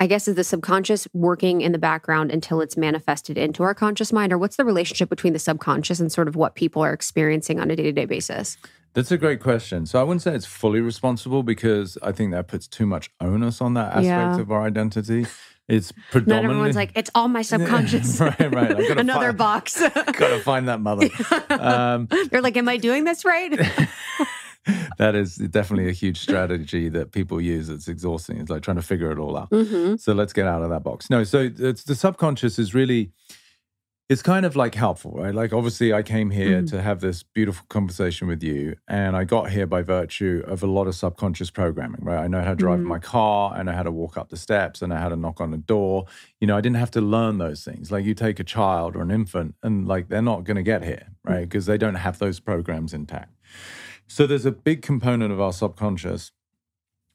I guess, is the subconscious working in the background until it's manifested into our conscious mind? Or what's the relationship between the subconscious and sort of what people are experiencing on a day to day basis? That's a great question. So I wouldn't say it's fully responsible because I think that puts too much onus on that aspect Yeah. of our identity. It's Not predominantly everyone's like, it's all my subconscious. right, right. Another find- box. Gotta find that mother. Um, They're like, am I doing this right? that is definitely a huge strategy that people use. It's exhausting. It's like trying to figure it all out. hmm So let's get out of that box. No, so it's the subconscious is really it's kind of like helpful, right? Like obviously I came here Mhm. to have this beautiful conversation with you and I got here by virtue of a lot of subconscious programming, right? I know how to drive Mhm. my car, I know how to walk up the steps, I know how to knock on a door. You know, I didn't have to learn those things. Like you take a child or an infant and like they're not going to get here, right? Because they don't have those programs intact. So there's a big component of our subconscious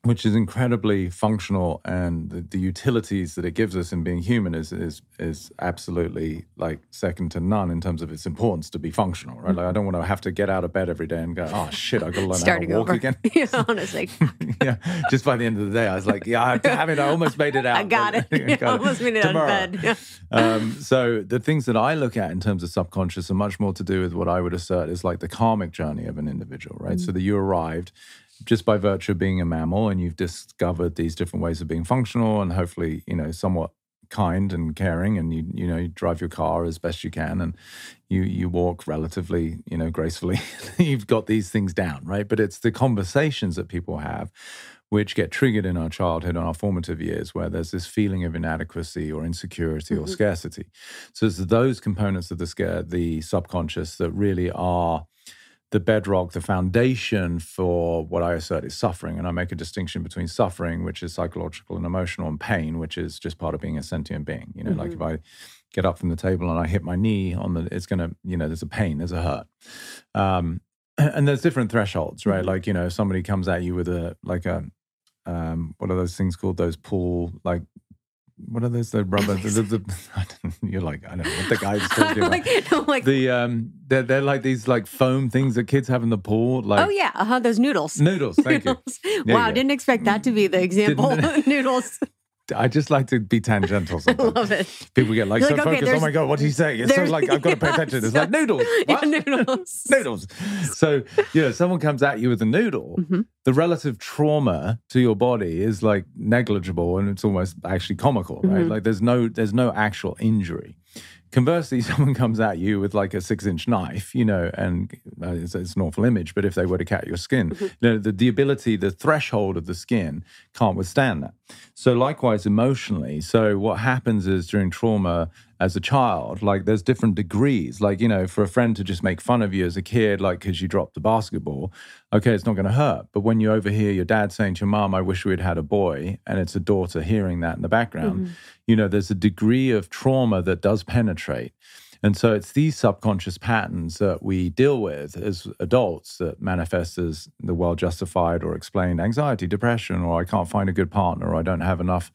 which is incredibly functional and the, the utilities that it gives us in being human is is is absolutely like second to none in terms of its importance to be functional right like i don't want to have to get out of bed every day and go oh shit i gotta learn how to Starting walk over. again yeah, honestly. yeah just by the end of the day i was like yeah damn it i almost made it out I got it. but- Yeah, got it. almost made it out of Tomorrow. bed. Yeah. um, so the things that I look at in terms of subconscious are much more to do with what I would assert is like the karmic journey of an individual, right? So that you arrived just by virtue of being a mammal and you've discovered these different ways of being functional and hopefully, you know, somewhat kind and caring and you you know you drive your car as best you can and you you walk relatively you know gracefully you've got these things down right but it's the conversations that people have which get triggered in our childhood and our formative years, where there's this feeling of inadequacy or insecurity or Mhm. scarcity. So it's those components of the scare, the subconscious, that really are the bedrock, the foundation for what I assert is suffering. And I make a distinction between suffering, which is psychological and emotional, and pain, which is just part of being a sentient being. You know, like if I get up from the table and I hit my knee on the, it's gonna, you know, there's a pain, there's a hurt. Um, and there's different thresholds, right? Mhm. Like, you know, if somebody comes at you with a, like a, um, what are those things called? Those pool, like, what are those? The rubber, the, the, the, you're like, I don't know what the guy's talking about. like, no, like the, um, they're, they're like these like foam things that kids have in the pool. Like oh yeah, uh-huh, those noodles. noodles. Thank. Noodles. you Wow, didn't expect that to be the example. noodles. I just like to be tangential I love it. People get like You're so like, okay, focused. Oh my god, what do you say? It's so like I've got to pay attention. It's like noodles. Yeah, What? noodles. noodles. So, you know, someone comes at you with a noodle, Mhm. the relative trauma to your body is like negligible and it's almost actually comical, right? Mhm. Like there's no there's no actual injury. Conversely, someone comes at you with like a six inch knife, you know, and uh, it's, it's an awful image, but if they were to cut your skin, Mhm. you know, the, the ability, the threshold of the skin can't withstand that. So, likewise, emotionally. So, what happens is during trauma as a child, like there's different degrees. Like, you know, for a friend to just make fun of you as a kid, like because you dropped the basketball, okay, it's not going to hurt. But when you overhear your dad saying to your mom, I wish we had had a boy, and it's a daughter hearing that in the background, mm-hmm. you know, there's a degree of trauma that does penetrate. And so it's these subconscious patterns that we deal with as adults that manifest as the well justified or explained anxiety, depression, or I can't find a good partner, or I don't have enough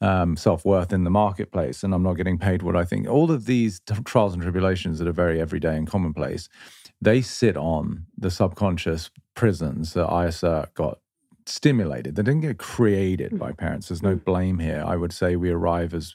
um, self worth in the marketplace, and I'm not getting paid what I think. All of these trials and tribulations that are very everyday and commonplace, they sit on the subconscious prisons that I assert got stimulated. They didn't get created by hmm. parents. There's no hmm. blame here. I would say we arrive as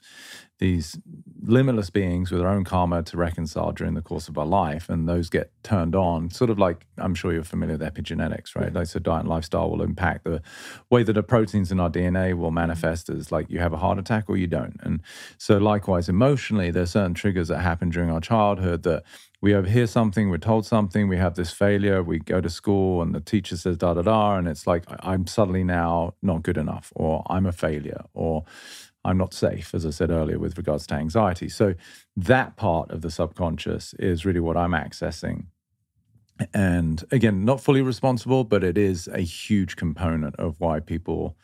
these limitless beings with our own karma to reconcile during the course of our life, and those get turned on. Sort of like I'm sure you're familiar with epigenetics, right? Like so, diet and lifestyle will impact the way that the proteins in our DNA will hmm. manifest as like you have a heart attack or you don't. And so, likewise, emotionally, there are certain triggers that happen during our childhood that we overhear something, we're told something, we have this failure, we go to school and the teacher says da da da, and it's like I'm suddenly now not good enough, or I'm a failure, or I'm not safe, as I said earlier, with regards to anxiety. So that part of the subconscious is really what I'm accessing. And again, not fully responsible, but it is a huge component of why people,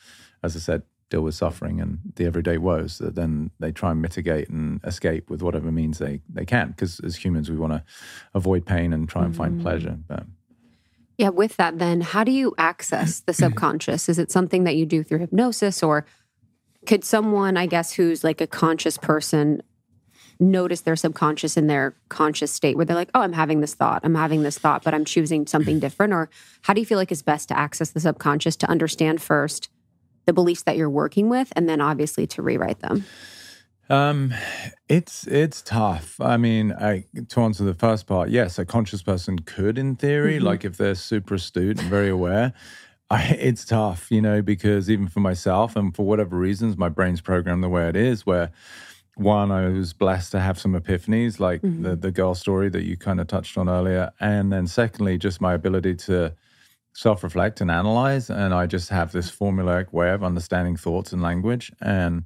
as I said, deal with suffering and the everyday woes that then they try and mitigate and escape with whatever means they, they can. Because as humans, we want to avoid pain and try and find mm. pleasure. But Yeah, with that, then, how do you access the subconscious? Is it something that you do through hypnosis, or could someone, I guess, who's like a conscious person, notice their subconscious in their conscious state where they're like, oh, I'm having this thought, I'm having this thought, but I'm choosing something different? Or how do you feel like it's best to access the subconscious to understand first the beliefs that you're working with and then obviously to rewrite them? Um, it's it's tough. I mean, I, to answer the first part, yes, a conscious person could, in theory, mm-hmm. like if they're super astute and very aware. I, it's tough, you know, because even for myself and for whatever reasons, my brain's programmed the way it is. Where one, I was blessed to have some epiphanies, like mm-hmm. the the girl story that you kind of touched on earlier, and then secondly, just my ability to self reflect and analyze. And I just have this formulaic way of understanding thoughts and language. And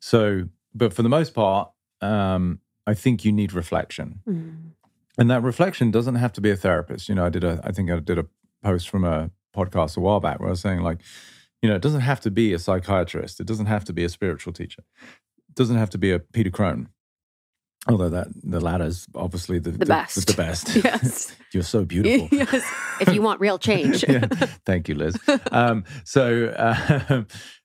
so but for the most part, um, I think you need reflection. Mm. And that reflection doesn't have to be a therapist. You know, I did a, I think I did a post from a podcast a while back where I was saying, like, you know, it doesn't have to be a psychiatrist. It doesn't have to be a spiritual teacher. It doesn't have to be a Peter Crone. Although that the latter is obviously the, the best. The, the best. Yes. You're so beautiful. yes. If you want real change. yeah. Thank you, Liz. Um, so uh,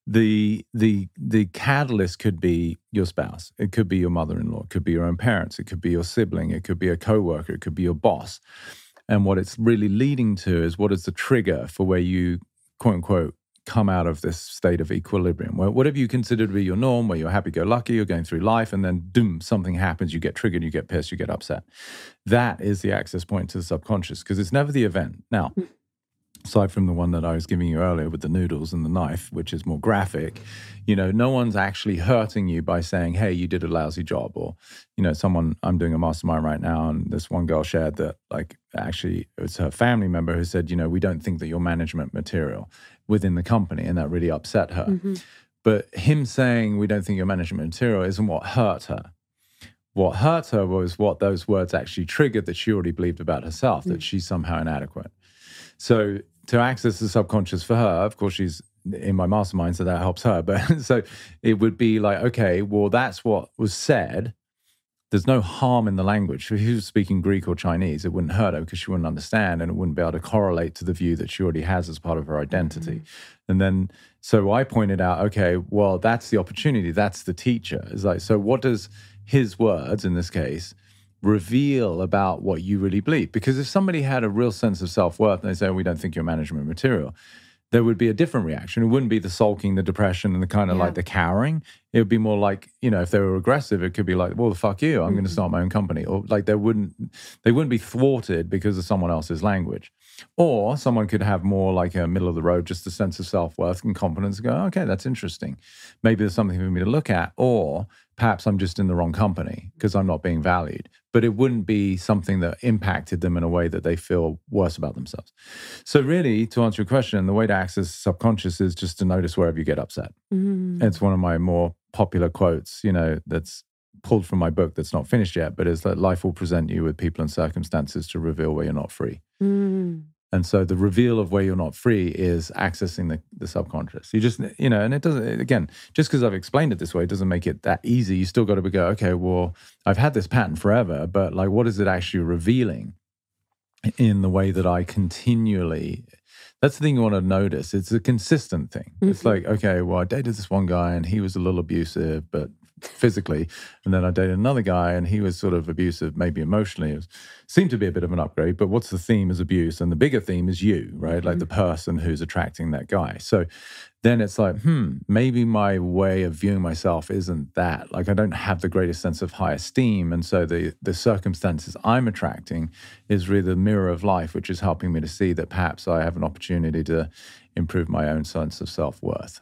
the the the catalyst could be your spouse it could be your mother-in-law it could be your own parents it could be your sibling it could be a co-worker it could be your boss and what it's really leading to is what is the trigger for where you quote unquote come out of this state of equilibrium? Where whatever you consider to be your norm where you're happy-go-lucky you're going through life and then doom something happens you get triggered you get pissed you get upset. That is the access point to the subconscious because it's never the event. Now mm aside from the one that I was giving you earlier with the noodles and the knife, which is more graphic, you know, no one's actually hurting you by saying, hey, you did a lousy job. Or, you know, someone, I'm doing a mastermind right now, and this one girl shared that, like, actually, it was her family member who said, you know, we don't think that you're management material within the company. And that really upset her. Mm-hmm. But him saying, we don't think you're management material isn't what hurt her what hurt her was what those words actually triggered that she already believed about herself, mm. that she's somehow inadequate. So to access the subconscious for her, of course, she's in my mastermind, so that helps her. But so it would be like, okay, well, that's what was said. There's no harm in the language. If he was speaking Greek or Chinese, it wouldn't hurt her because she wouldn't understand and it wouldn't be able to correlate to the view that she already has as part of her identity. Mm-hmm. And then, so I pointed out, okay, well, that's the opportunity. That's the teacher. It's like, so what does his words in this case reveal about what you really believe. Because if somebody had a real sense of self worth and they say, oh, we don't think you're management material, there would be a different reaction. It wouldn't be the sulking, the depression, and the kind of yeah. like the cowering. It would be more like, you know, if they were aggressive, it could be like, well, fuck you, I'm mm-hmm. going to start my own company. Or like they wouldn't, they wouldn't be thwarted because of someone else's language. Or someone could have more like a middle of the road, just a sense of self worth and confidence and go, okay, that's interesting. Maybe there's something for me to look at. Or perhaps I'm just in the wrong company because I'm not being valued. But it wouldn't be something that impacted them in a way that they feel worse about themselves. So, really, to answer your question, the way to access subconscious is just to notice wherever you get upset. Mm. It's one of my more popular quotes, you know, that's pulled from my book that's not finished yet, but is that life will present you with people and circumstances to reveal where you're not free. Mm. And so the reveal of where you're not free is accessing the, the subconscious. You just, you know, and it doesn't, again, just because I've explained it this way, it doesn't make it that easy. You still got to go, okay, well, I've had this pattern forever, but like, what is it actually revealing in the way that I continually, that's the thing you want to notice. It's a consistent thing. Mm-hmm. It's like, okay, well, I dated this one guy and he was a little abusive, but physically. And then I dated another guy and he was sort of abusive, maybe emotionally. It was, seemed to be a bit of an upgrade, but what's the theme is abuse. And the bigger theme is you, right? Mm-hmm. Like the person who's attracting that guy. So then it's like, hmm, maybe my way of viewing myself isn't that. Like I don't have the greatest sense of high esteem. And so the the circumstances I'm attracting is really the mirror of life, which is helping me to see that perhaps I have an opportunity to improve my own sense of self-worth.